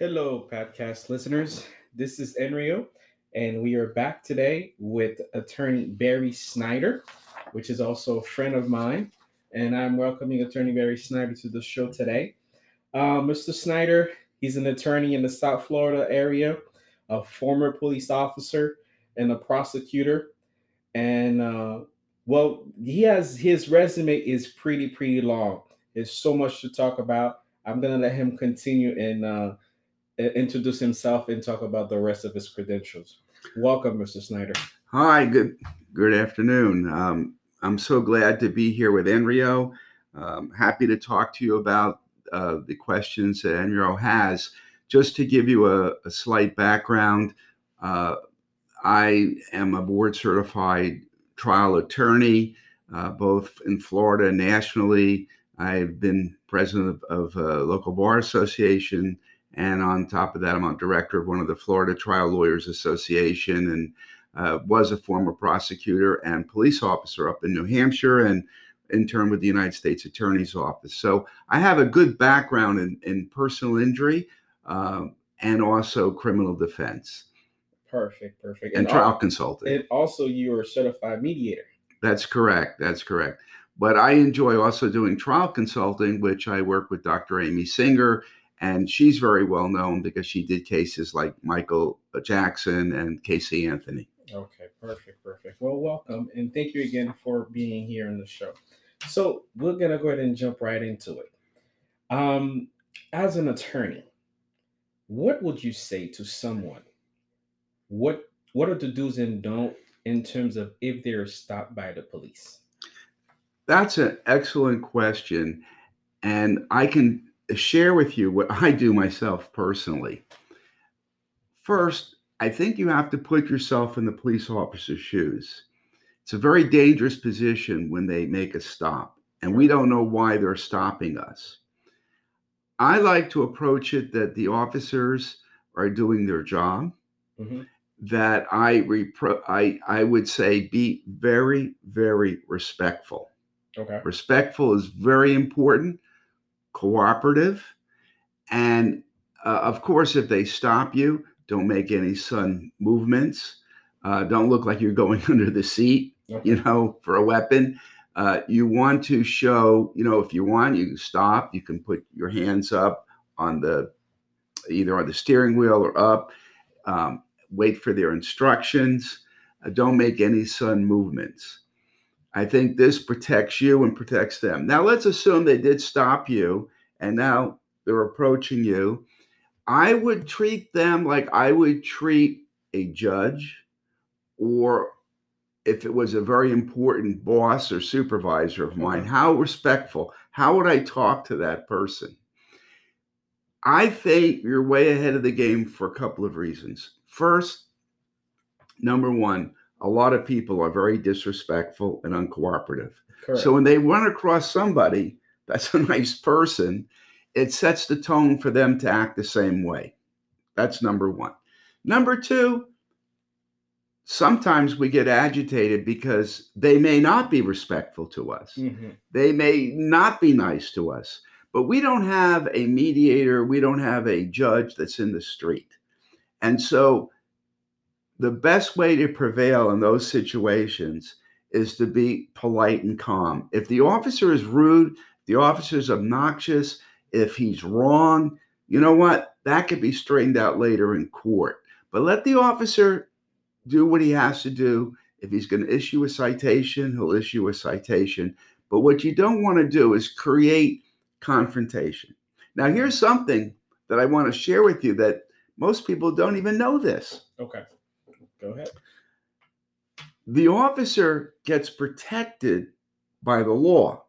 Hello, podcast listeners. This is Enryo, and we are back today with attorney Barry Snyder, which is also a friend of mine. And I'm welcoming attorney Barry Snyder to the show today. Uh, Mr. Snyder, he's an attorney in the South Florida area, a former police officer and a prosecutor. And uh, well, he has his resume is pretty, pretty long. There's so much to talk about. I'm gonna let him continue and uh, introduce himself and talk about the rest of his credentials. Welcome, Mr. Snyder. Hi, good good afternoon. Um, I'm so glad to be here with Enryo. Um, happy to talk to you about uh, the questions that Enryo has. Just to give you a, a slight background, uh, I am a board certified trial attorney, uh, both in Florida and nationally. I've been president of, of a local bar association, and on top of that, I'm a director of one of the Florida Trial Lawyers Association, and uh, was a former prosecutor and police officer up in New Hampshire, and intern with the United States Attorney's Office. So I have a good background in, in personal injury um, and also criminal defense. Perfect, perfect. And, and trial consulting. And also, you're a certified mediator. That's correct. That's correct. But I enjoy also doing trial consulting, which I work with Dr. Amy Singer, and she's very well known because she did cases like Michael Jackson and Casey Anthony. Okay, perfect, perfect. Well, welcome, and thank you again for being here in the show. So we're gonna go ahead and jump right into it. Um, as an attorney, what would you say to someone? What what are the do's and don't in terms of if they're stopped by the police? That's an excellent question. And I can share with you what I do myself personally. First, I think you have to put yourself in the police officer's shoes. It's a very dangerous position when they make a stop, and we don't know why they're stopping us. I like to approach it that the officers are doing their job, mm-hmm. that I, repro- I, I would say be very, very respectful. Okay. Respectful is very important, cooperative. And uh, of course, if they stop you, don't make any sudden movements. Uh, don't look like you're going under the seat, you know, for a weapon. Uh, you want to show, you know, if you want, you stop. You can put your hands up on the either on the steering wheel or up. Um, wait for their instructions. Uh, don't make any sudden movements. I think this protects you and protects them. Now, let's assume they did stop you and now they're approaching you. I would treat them like I would treat a judge or if it was a very important boss or supervisor of mine, mm-hmm. how respectful, how would I talk to that person? I think you're way ahead of the game for a couple of reasons. First, number one, a lot of people are very disrespectful and uncooperative. Correct. So when they run across somebody that's a nice person, it sets the tone for them to act the same way. That's number one. Number two, sometimes we get agitated because they may not be respectful to us. Mm-hmm. They may not be nice to us, but we don't have a mediator, we don't have a judge that's in the street. And so the best way to prevail in those situations is to be polite and calm. If the officer is rude, the officer is obnoxious, if he's wrong, you know what? That could be straightened out later in court. But let the officer do what he has to do. If he's going to issue a citation, he'll issue a citation. But what you don't want to do is create confrontation. Now, here's something that I want to share with you that most people don't even know this. Okay. Go ahead. The officer gets protected by the law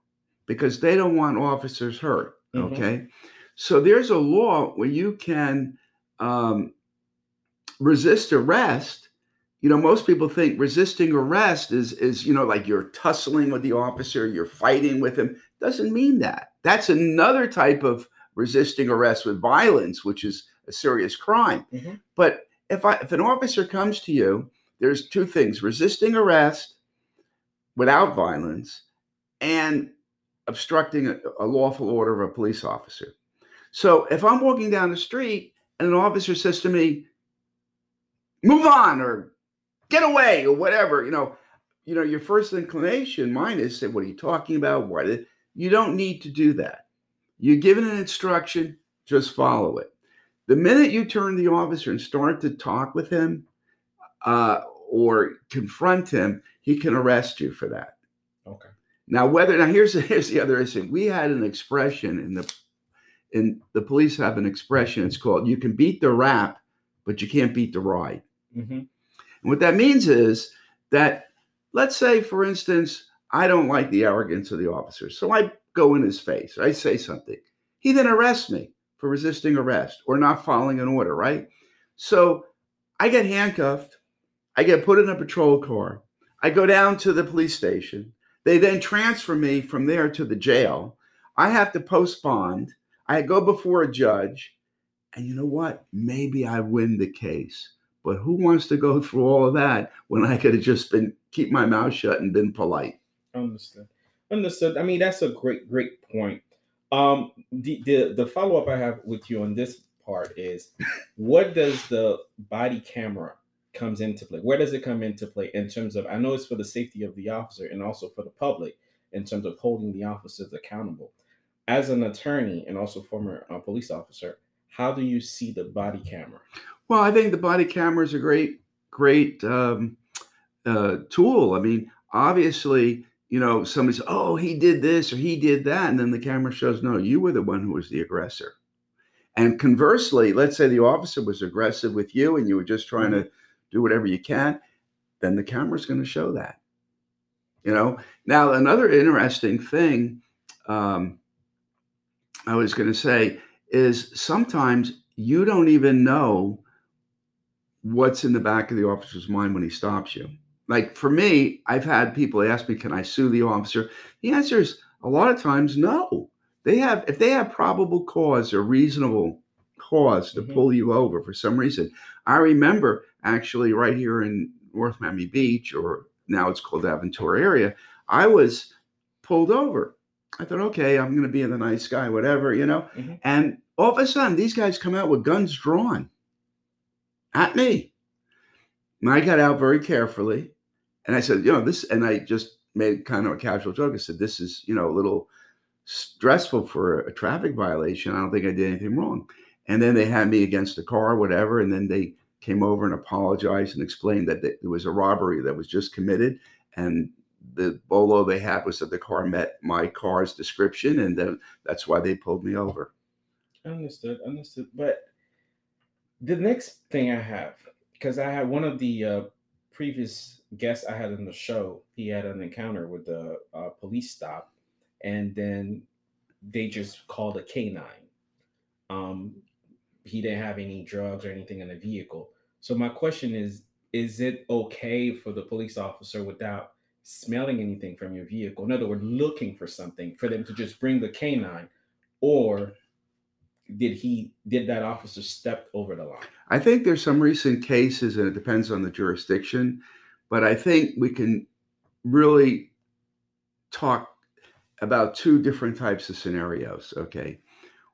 because they don't want officers hurt. Mm-hmm. Okay. So there's a law where you can um, resist arrest. You know, most people think resisting arrest is is you know like you're tussling with the officer, you're fighting with him. Doesn't mean that. That's another type of resisting arrest with violence, which is a serious crime. Mm-hmm. But if I, if an officer comes to you, there's two things: resisting arrest without violence, and obstructing a, a lawful order of a police officer. So if I'm walking down the street and an officer says to me, "Move on," or "Get away," or whatever, you know, you know, your first inclination, mine is say, "What are you talking about? What?" You don't need to do that. You're given an instruction, just follow it. The minute you turn to the officer and start to talk with him uh, or confront him, he can arrest you for that. Okay. Now, whether now here's here's the other issue. We had an expression in the in the police have an expression. It's called "You can beat the rap, but you can't beat the ride." Mm-hmm. And what that means is that, let's say, for instance, I don't like the arrogance of the officer, so I go in his face. I say something. He then arrests me for resisting arrest or not following an order. Right. So I get handcuffed. I get put in a patrol car. I go down to the police station. They then transfer me from there to the jail. I have to post bond. I go before a judge. And you know what? Maybe I win the case. But who wants to go through all of that when I could have just been keep my mouth shut and been polite? Understood. Understood. I mean, that's a great, great point. Um, the the, the follow up I have with you on this part is, what does the body camera comes into play? Where does it come into play in terms of? I know it's for the safety of the officer and also for the public in terms of holding the officers accountable. As an attorney and also former uh, police officer, how do you see the body camera? Well, I think the body camera is a great, great um, uh, tool. I mean, obviously, you know, somebody says, "Oh, he did this or he did that," and then the camera shows, "No, you were the one who was the aggressor." And conversely, let's say the officer was aggressive with you, and you were just trying mm-hmm. to do whatever you can, then the camera's going to show that. You know. Now, another interesting thing um, I was going to say is sometimes you don't even know what's in the back of the officer's mind when he stops you. Like for me, I've had people ask me, can I sue the officer? The answer is a lot of times no. They have, if they have probable cause or reasonable cause to mm-hmm. pull you over for some reason. I remember actually right here in North Miami Beach, or now it's called Aventura area, I was pulled over. I thought, okay, I'm going to be in the nice guy, whatever, you know. Mm-hmm. And all of a sudden, these guys come out with guns drawn at me. And I got out very carefully. And I said, you know, this, and I just made kind of a casual joke. I said, this is, you know, a little stressful for a traffic violation. I don't think I did anything wrong. And then they had me against the car, whatever. And then they came over and apologized and explained that it was a robbery that was just committed. And the bolo they had was that the car met my car's description. And then that's why they pulled me over. I understood. Understood. But the next thing I have, because I had one of the uh, previous guests I had on the show, he had an encounter with the uh, police stop, and then they just called a canine. Um, he didn't have any drugs or anything in the vehicle. So my question is: Is it okay for the police officer without smelling anything from your vehicle? In other words, looking for something for them to just bring the canine, or did he did that officer step over the line? I think there's some recent cases, and it depends on the jurisdiction, but I think we can really talk about two different types of scenarios. Okay.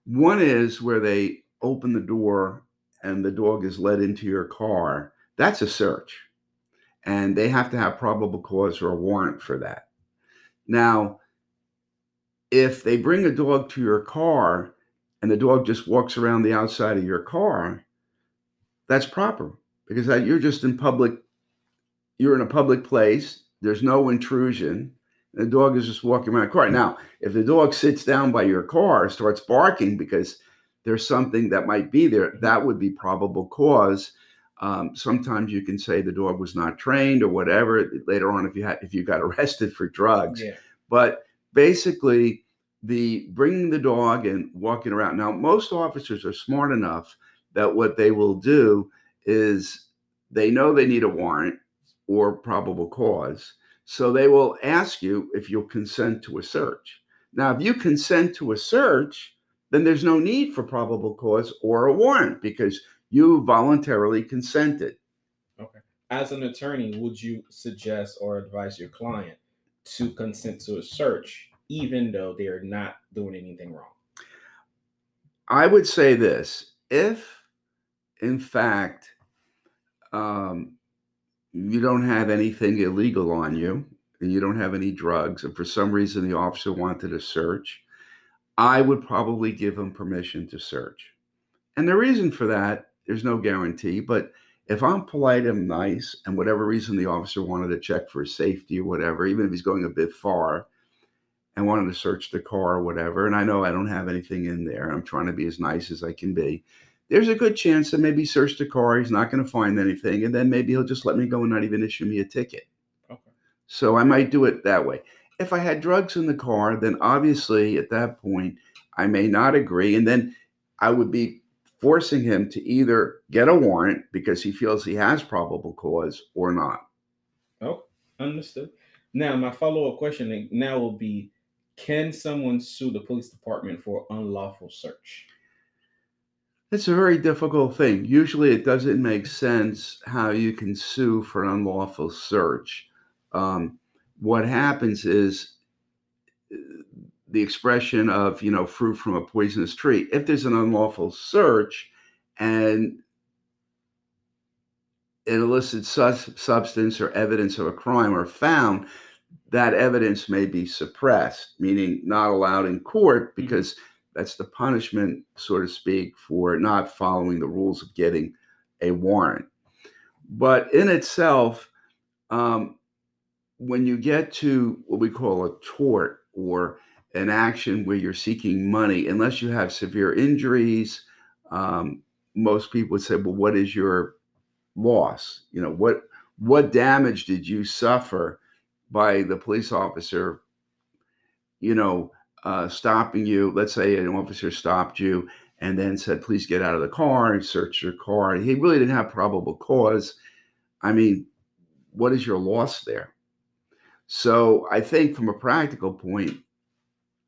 One is where they open the door and the dog is led into your car. That's a search. And they have to have probable cause or a warrant for that. Now, if they bring a dog to your car and the dog just walks around the outside of your car, that's proper because you're just in public, you're in a public place, there's no intrusion. The dog is just walking around the car. Now, if the dog sits down by your car, starts barking because there's something that might be there, that would be probable cause. Um, sometimes you can say the dog was not trained or whatever. Later on, if you had if you got arrested for drugs, yeah. but basically, the bringing the dog and walking around. Now, most officers are smart enough that what they will do is they know they need a warrant or probable cause. So they will ask you if you'll consent to a search. Now, if you consent to a search, then there's no need for probable cause or a warrant because you voluntarily consented. Okay. As an attorney, would you suggest or advise your client to consent to a search even though they are not doing anything wrong? I would say this if in fact, um, you don't have anything illegal on you and you don't have any drugs, and for some reason the officer wanted to search, I would probably give him permission to search. And the reason for that, there's no guarantee, but if I'm polite and nice, and whatever reason the officer wanted to check for safety or whatever, even if he's going a bit far and wanted to search the car or whatever, and I know I don't have anything in there, I'm trying to be as nice as I can be, there's a good chance that maybe search the car, he's not going to find anything, and then maybe he'll just let me go and not even issue me a ticket. Okay. So I might do it that way. If I had drugs in the car, then obviously at that point I may not agree, and then I would be forcing him to either get a warrant because he feels he has probable cause or not. Oh, understood. Now, my follow up question eh, now will be Can someone sue the police department for unlawful search? It's a very difficult thing. Usually, it doesn't make sense how you can sue for an unlawful search. Um, what happens is the expression of, you know, fruit from a poisonous tree. If there's an unlawful search and an illicit sus- substance or evidence of a crime are found, that evidence may be suppressed, meaning not allowed in court Mm-hmm. That's the punishment, so to speak, for not following the rules of getting a warrant. But in itself, um, when you get to what we call a tort or an action where you're seeking money, unless you have severe injuries, um, most people would say, "Well, what is your loss? You know, what what damage did you suffer by the police officer? You know, uh, stopping you. Let's say an officer stopped you and then said, "Please get out of the car and search your car." He really didn't have probable cause. I mean, what is your loss there? So I think from a practical point,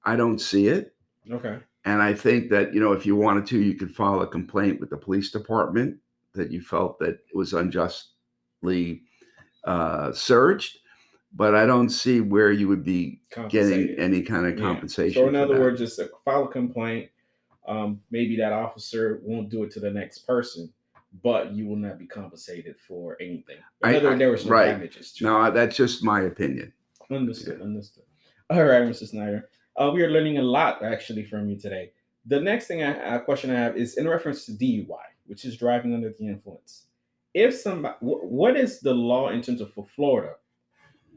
I don't see it. Okay. And I think that, you know, if you wanted to, you could file a complaint with the police department that you felt that it was unjustly uh, searched. But I don't see where you would be getting any kind of Yeah. compensation. So, in other that. words, just a, file a complaint. Um, maybe that officer won't do it to the next person, but you will not be compensated for anything. In I- other words, there was no right. damages. To it. no, that's just my opinion. Understood. Understood. All right, Mr. Snyder. Uh, we are learning a lot actually from you today. The next thing I, a question I have is in reference to DUI, which is driving under the influence. If somebody, wh- what is the law in terms of for Florida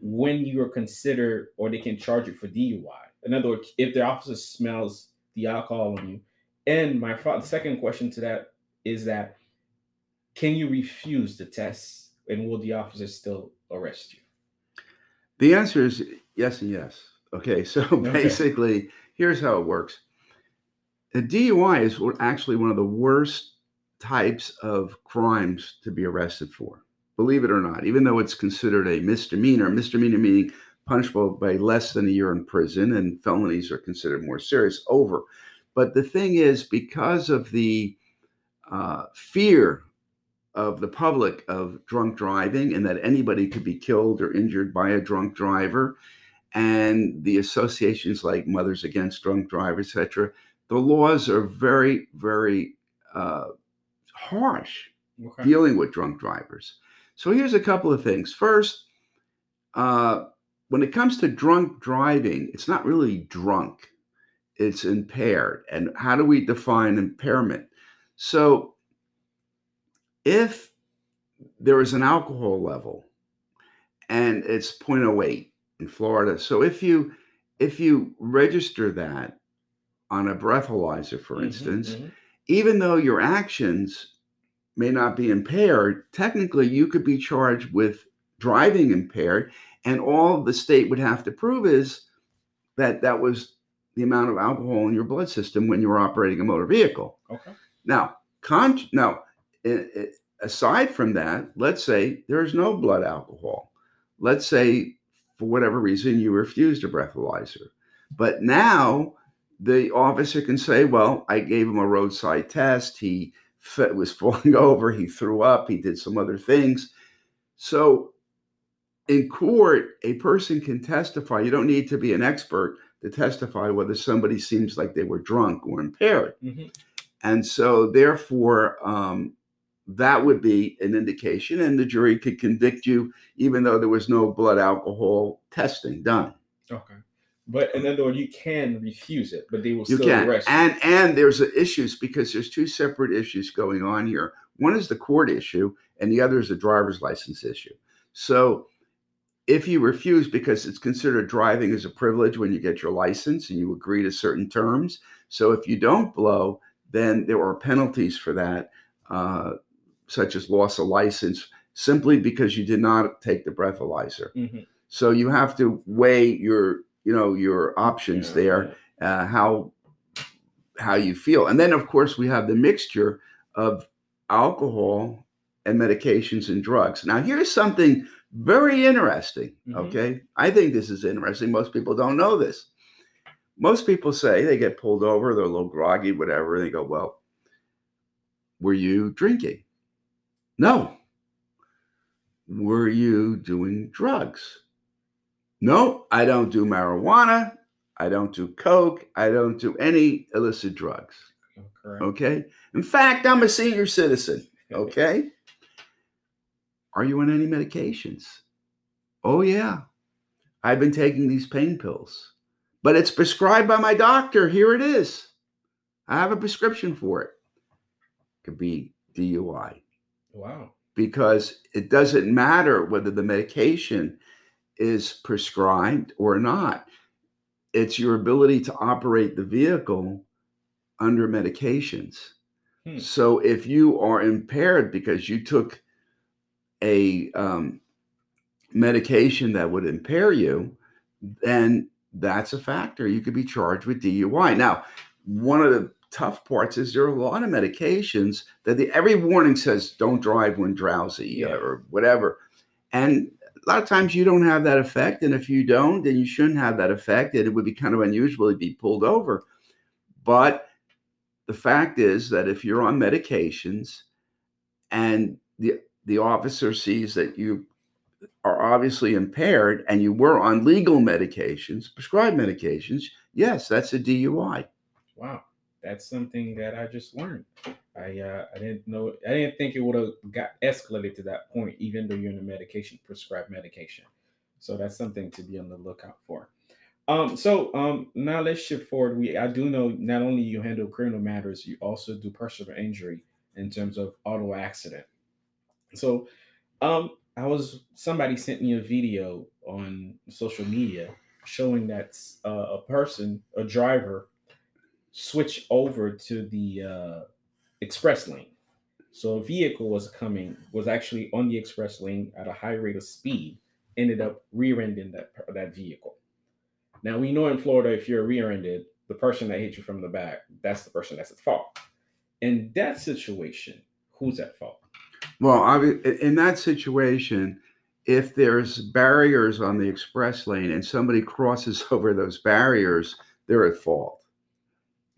when you are considered or they can charge you for DUI? In other words, if the officer smells the alcohol on you. And my second question to that is that can you refuse the test and will the officer still arrest you? The answer is yes and yes. Okay, so basically, here's how it works. A DUI is actually one of the worst types of crimes to be arrested for. Believe it or not, even though it's considered a misdemeanor, misdemeanor meaning punishable by less than a year in prison, and felonies are considered more serious over. But the thing is, because of the uh, fear of the public of drunk driving and that anybody could be killed or injured by a drunk driver, and the associations like Mothers Against Drunk Drivers, etc., the laws are very, very uh, harsh Okay. dealing with drunk drivers. So here's a couple of things. First, uh, when it comes to drunk driving, it's not really drunk, it's impaired. And how do we define impairment? So if there is an alcohol level and it's 0.08 in Florida, so if you if you register that on a breathalyzer, for Mhm, instance, mhm. even though your actions may not be impaired, technically you could be charged with driving impaired, and all the state would have to prove is that that was the amount of alcohol in your blood system when you were operating a motor vehicle. Okay. Now, con- now, aside from that, let's say there's no blood alcohol. Let's say for whatever reason you refused a breathalyzer, but now the officer can say, "Well, I gave him a roadside test. He was falling over. He threw up. He did some other things." So, in court, a person can testify. You don't need to be an expert to testify whether somebody seems like they were drunk or impaired. Mhm. And so, therefore, um, that would be an indication, and the jury could convict you even though there was no blood alcohol testing done. Okay. But in other words, you can refuse it, but they will You still can, arrest you. and and there's a issues because there's two separate issues going on here. One is the court issue, and the other is a driver's license issue. So, if you refuse because it's considered driving as a privilege when you get your license and you agree to certain terms. So, if you don't blow, then there are penalties for that, uh, such as loss of license, simply because you did not take the breathalyzer. Mhm. So you have to weigh your, you know, your options Yeah, there, uh, how how you feel, and then of course we have the mixture of alcohol and medications and drugs. Now here's something very interesting. Mhm. Okay, I think this is interesting. Most people don't know this. Most people say they get pulled over, they're a little groggy, whatever. And they go, "Well, were you drinking?" No. Were you doing drugs? No, I don't do marijuana. I don't do coke. I don't do any illicit drugs. Correct. Okay. In fact, I'm a senior citizen. Okay. Are you on any medications? Oh, yeah. I've been taking these pain pills, but it's prescribed by my doctor. Here it is. I have a prescription for it. Could be DUI Wow. because it doesn't matter whether the medication is prescribed or not. It's your ability to operate the vehicle under medications. Hmm. So if you are impaired because you took a um, medication that would impair you, then that's a factor. You could be charged with DUI. Now, one of the tough parts is there are a lot of medications that the, every warning says don't drive when drowsy Yeah. or whatever. And a lot of times you don't have that effect. And if you don't, then you shouldn't have that effect. And it would be kind of unusual to be pulled over. But the fact is that if you're on medications and the the officer sees that you are obviously impaired and you were on legal medications, prescribed medications, yes, that's a DUI. Wow. That's something that I just learned. I uh, I didn't know. I didn't think it would have got escalated to that point, even though you're in a medication, prescribed medication. So that's something to be on the lookout for. Um, so um, now let's shift forward. We I do know not only you handle criminal matters, you also do personal injury in terms of auto accident. So um, I was somebody sent me a video on social media showing that uh, a person, a driver, switched over to the uh, express lane. So a vehicle was coming, was actually on the express lane at a high rate of speed, ended up rear-ending that that vehicle. Now we know in Florida, if you're rear-ended, the person that hit you from the back, that's the person that's at fault. In that situation, who's at fault? Well, obvi- in that situation, if there's barriers on the express lane and somebody crosses over those barriers, they're at fault.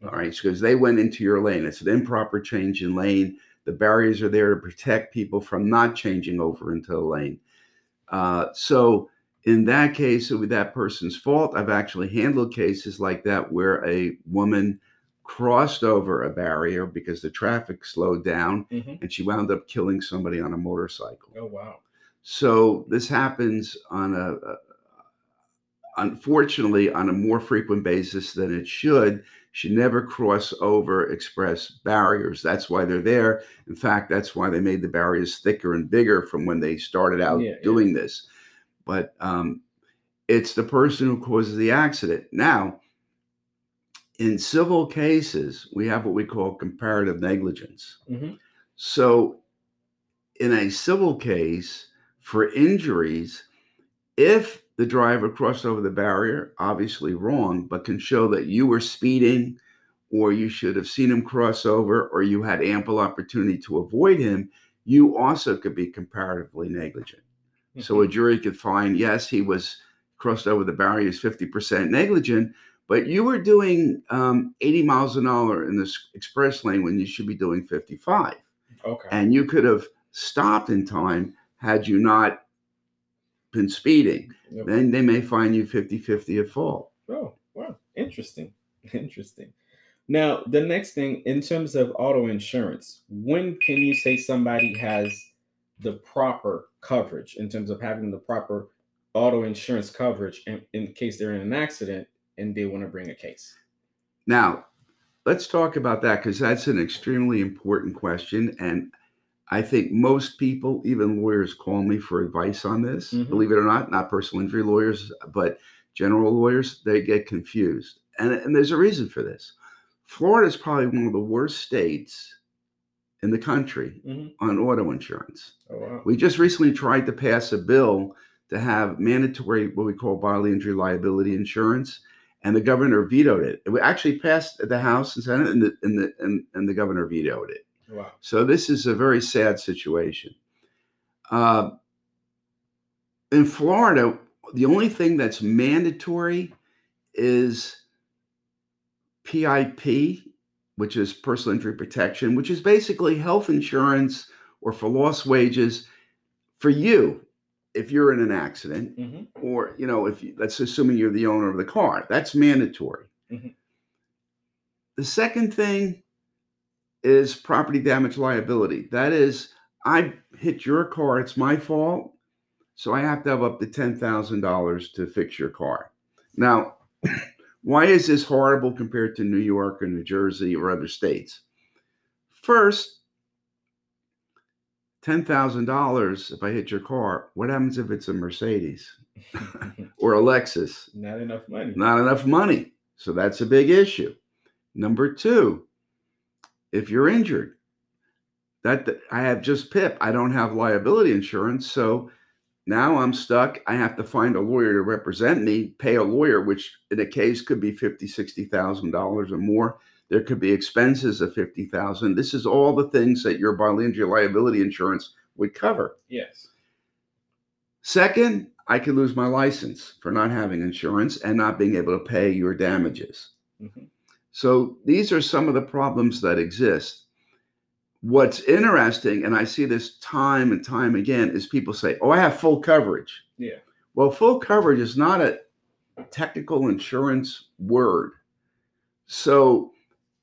All right, because they went into your lane. It's an improper change in lane. The barriers are there to protect people from not changing over into the lane. Uh, so, in that case, it would be that person's fault. I've actually handled cases like that where a woman crossed over a barrier because the traffic slowed down Mhm. and she wound up killing somebody on a motorcycle. Oh wow. So this happens on a, a unfortunately on a more frequent basis than it should. Should never cross over express barriers. That's why they're there. In fact, that's why they made the barriers thicker and bigger from when they started out Yeah, yeah. doing this. But um, it's the person who causes the accident. Now, in civil cases, we have what we call comparative negligence. Mhm. So, in a civil case for injuries, if the driver crossed over the barrier, obviously wrong, but can show that you were speeding or you should have seen him cross over or you had ample opportunity to avoid him, you also could be comparatively negligent. So a jury could find, yes, he was crossed over the barrier, he's 50% negligent, but you were doing um, 80 miles an hour in this express lane when you should be doing 55 okay. and you could have stopped in time had you not been speeding. Yep. Then they may find you 50 50 at fault. Oh, wow. Interesting. Interesting. Now, the next thing in terms of auto insurance, when can you say somebody has the proper coverage in terms of having the proper auto insurance coverage in, in case they're in an accident and they want to bring a case? Now, let's talk about that because that's an extremely important question. And I think most people, even lawyers, call me for advice on this. Mhm. Believe it or not, not personal injury lawyers, but general lawyers, they get confused. And, and there's a reason for this. Florida is probably one of the worst states in the country Mhm. on auto insurance. Oh wow. We just recently tried to pass a bill to have mandatory, what we call bodily injury liability insurance, and the governor vetoed it. It actually passed the House and Senate, and the, and the, and, and the governor vetoed it. Wow. So this is a very sad situation. Uh, in Florida, the only thing that's mandatory is PIP, which is personal injury protection, which is basically health insurance or for lost wages for you if you're in an accident hmm or you know if you, that's assuming you're the owner of the car that's mandatory Mhm. the second thing is property damage liability that is i hit your car it's my fault so i have to have up to $10000 to fix your car now why is this horrible compared to new york or new jersey or other states first $10000 if i hit your car what happens if it's a mercedes or a lexus Not enough money. not enough money. So that's a big issue. Number two, if you're injured, that that- I have just PIP, I don't have liability insurance. So now I'm stuck. I have to find a lawyer to represent me, pay a lawyer, which in a case could be fifty, sixty thousand dollars or more. There could be expenses of fifty thousand. This is all the things that your bodily injury liability insurance would cover. Yes. Second, I could lose my license for not having insurance and not being able to pay your damages. Mhm. So these are some of the problems that exist. What's interesting, and I see this time and time again, is people say, Oh, I have full coverage. Yeah. Well, full coverage is not a technical insurance word. So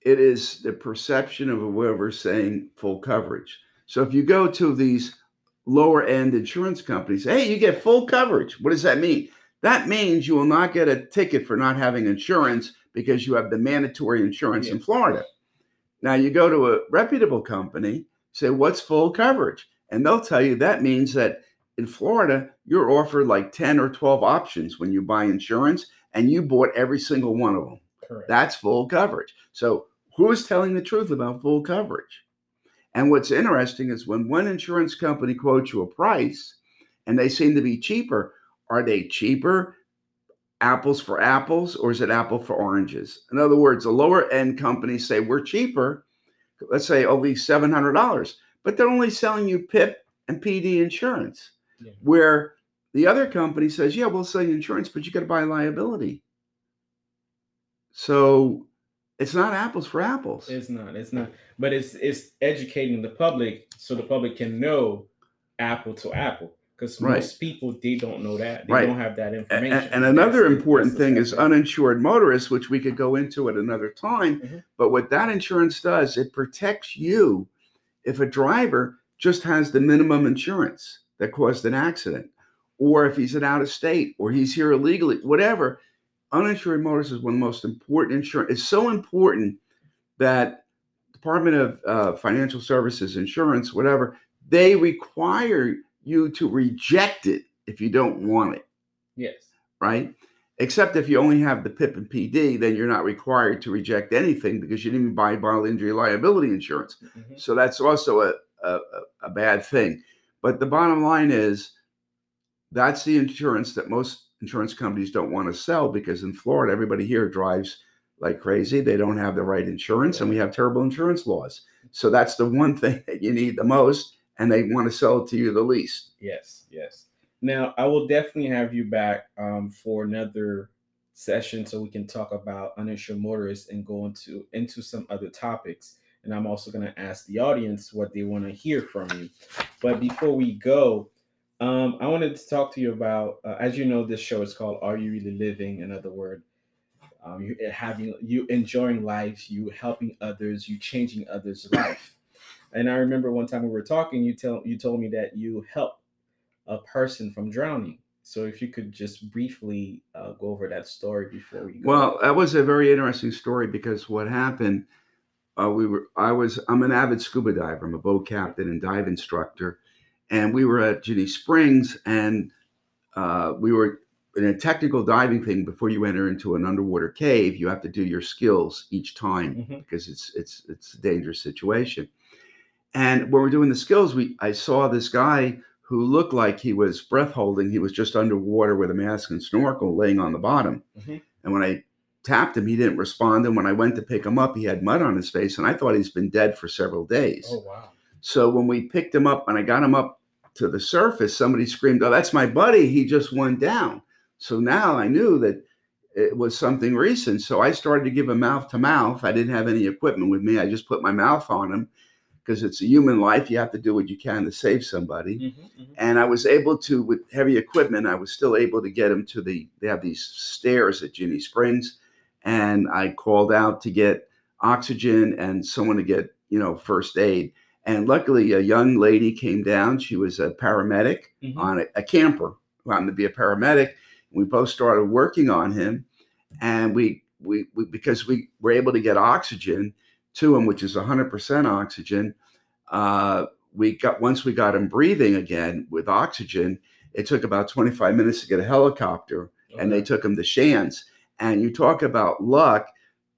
it is the perception of whoever's saying full coverage. So if you go to these lower end insurance companies, hey, you get full coverage. What does that mean? That means you will not get a ticket for not having insurance because you have the mandatory insurance in Florida. Now you go to a reputable company, say, what's full coverage? And they'll tell you that means that in Florida, you're offered like 10 or 12 options when you buy insurance, and you bought every single one of them. Correct. That's full coverage. So, who is telling the truth about full coverage? And what's interesting is when one insurance company quotes you a price and they seem to be cheaper, are they cheaper apples for apples or is it apple for oranges? In other words, the lower end companies say we're cheaper, let's say only $700, but they're only selling you PIP and PD insurance, Yeah. where the other company says, yeah, we'll sell you insurance, but you got to buy liability. So it's not apples for apples. It's not. It's not. But it's it's educating the public so the public can know apple to apple. Because Right. most people they don't know that. They Right. don't have that information. a- And, another That's important that's thing is uninsured motorists, which we could go into at another time. Mhm. But what that insurance does, it protects you if a driver just has the minimum insurance that caused an accident, or if he's an out of state, or he's here illegally, whatever. Uninsured motorists is one of the most important insurance. It's so important that Department of uh, Financial Services, Insurance, whatever, they require you to reject it if you don't want it Yes. right? Except if you only have the PIP and PD, then you're not required to reject anything because you didn't even buy bodily injury liability insurance. Mhm. So that's also a, a- a bad thing. But the bottom line is that's the insurance that most insurance companies don't want to sell because in Florida, everybody here drives like crazy. They don't have the right insurance and we have terrible insurance laws. So that's the one thing that you need the most and they want to sell it to you the least. Yes, yes. Now I will definitely have you back um, for another session so we can talk about uninsured motorists and go into into some other topics. And I'm also going to ask the audience what they want to hear from you. But before we go, um, I wanted to talk to you about, uh, as you know, this show is called "Are You Really Living?" Another word. um, you having you enjoying life, you helping others, you changing others' life. And I remember one time we were talking, you tell you told me that you helped a person from drowning. So if you could just briefly uh, go over that story before we go. Well, that was a very interesting story because what happened, uh, we were I was I'm an avid scuba diver. I'm a boat captain and dive instructor, and we were at Ginnie Springs, and uh, we were in a technical diving thing. Before you enter into an underwater cave, you have to do your skills each time Mhm. because it's it's it's a dangerous situation. And when we're doing the skills, we I saw this guy who looked like he was breath holding. He was just underwater with a mask and snorkel, laying on the bottom. Mhm. And when I tapped him, he didn't respond. And when I went to pick him up, he had mud on his face, and I thought he's been dead for several days. Oh wow. So when we picked him up and I got him up to the surface, somebody screamed, "Oh, that's my buddy! He just went down." So now I knew that it was something recent. So I started to give him mouth to mouth. I didn't have any equipment with me. I just put my mouth on him because it's a human life. You have to do what you can to save somebody Mhm, mhm. and I was able to, with heavy equipment, I was still able to get him to the. They have these stairs at Ginnie Springs, and I called out to get oxygen and someone to get you know first aid. And luckily, a young lady came down. She was a paramedic Mhm. on a, a camper who happened to be a paramedic. We both started working on him, and we, we we because we were able to get oxygen to him, which is 100% oxygen. Uh, we got once we got him breathing again with oxygen. It took about 25 minutes to get a helicopter, and they took him to Shands. And you talk about luck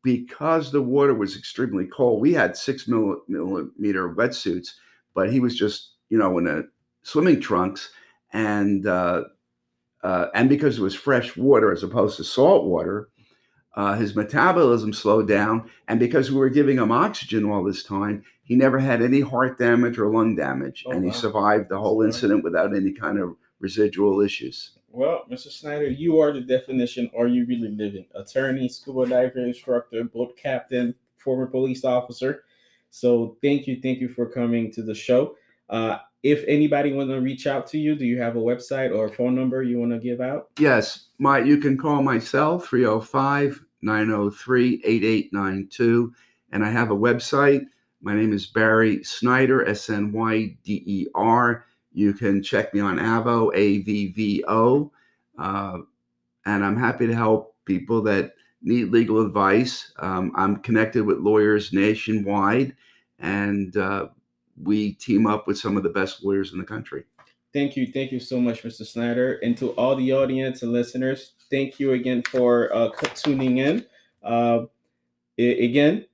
because the water was extremely cold. We had six millimeter wetsuits, but he was just you know in a swimming trunks, and uh, uh, and because it was fresh water as opposed to salt water, uh, his metabolism slowed down. And because we were giving him oxygen all this time, he never had any heart damage or lung damage, Oh, and he survived the whole incident without any kind of residual issues. Well, Mr. Snyder, you are the definition. Are you really living? Attorney, scuba diver instructor, boat captain, former police officer. So thank you, thank you for coming to the show. Uh, if anybody want to reach out to you, do you have a website or a phone number you want to give out? Yes, my you can call my cell 305 903 8892. And I have a website. My name is Barry Snyder, S N Y D E R. You can check me on Avvo, A V V O. Uh, and I'm happy to help people that need legal advice. Um, I'm connected with lawyers nationwide, and uh, we team up with some of the best lawyers in the country. Thank you, thank you so much, Mr. Snyder, and to all the audience and listeners. Thank you again for uh, tuning in. Uh, again,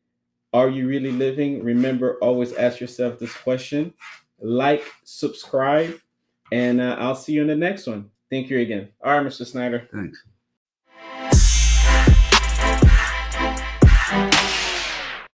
are you really living? Remember, always ask yourself this question. Like, subscribe, and uh, I'll see you in the next one. Thank you again. All right, Mr. Snyder. Thanks.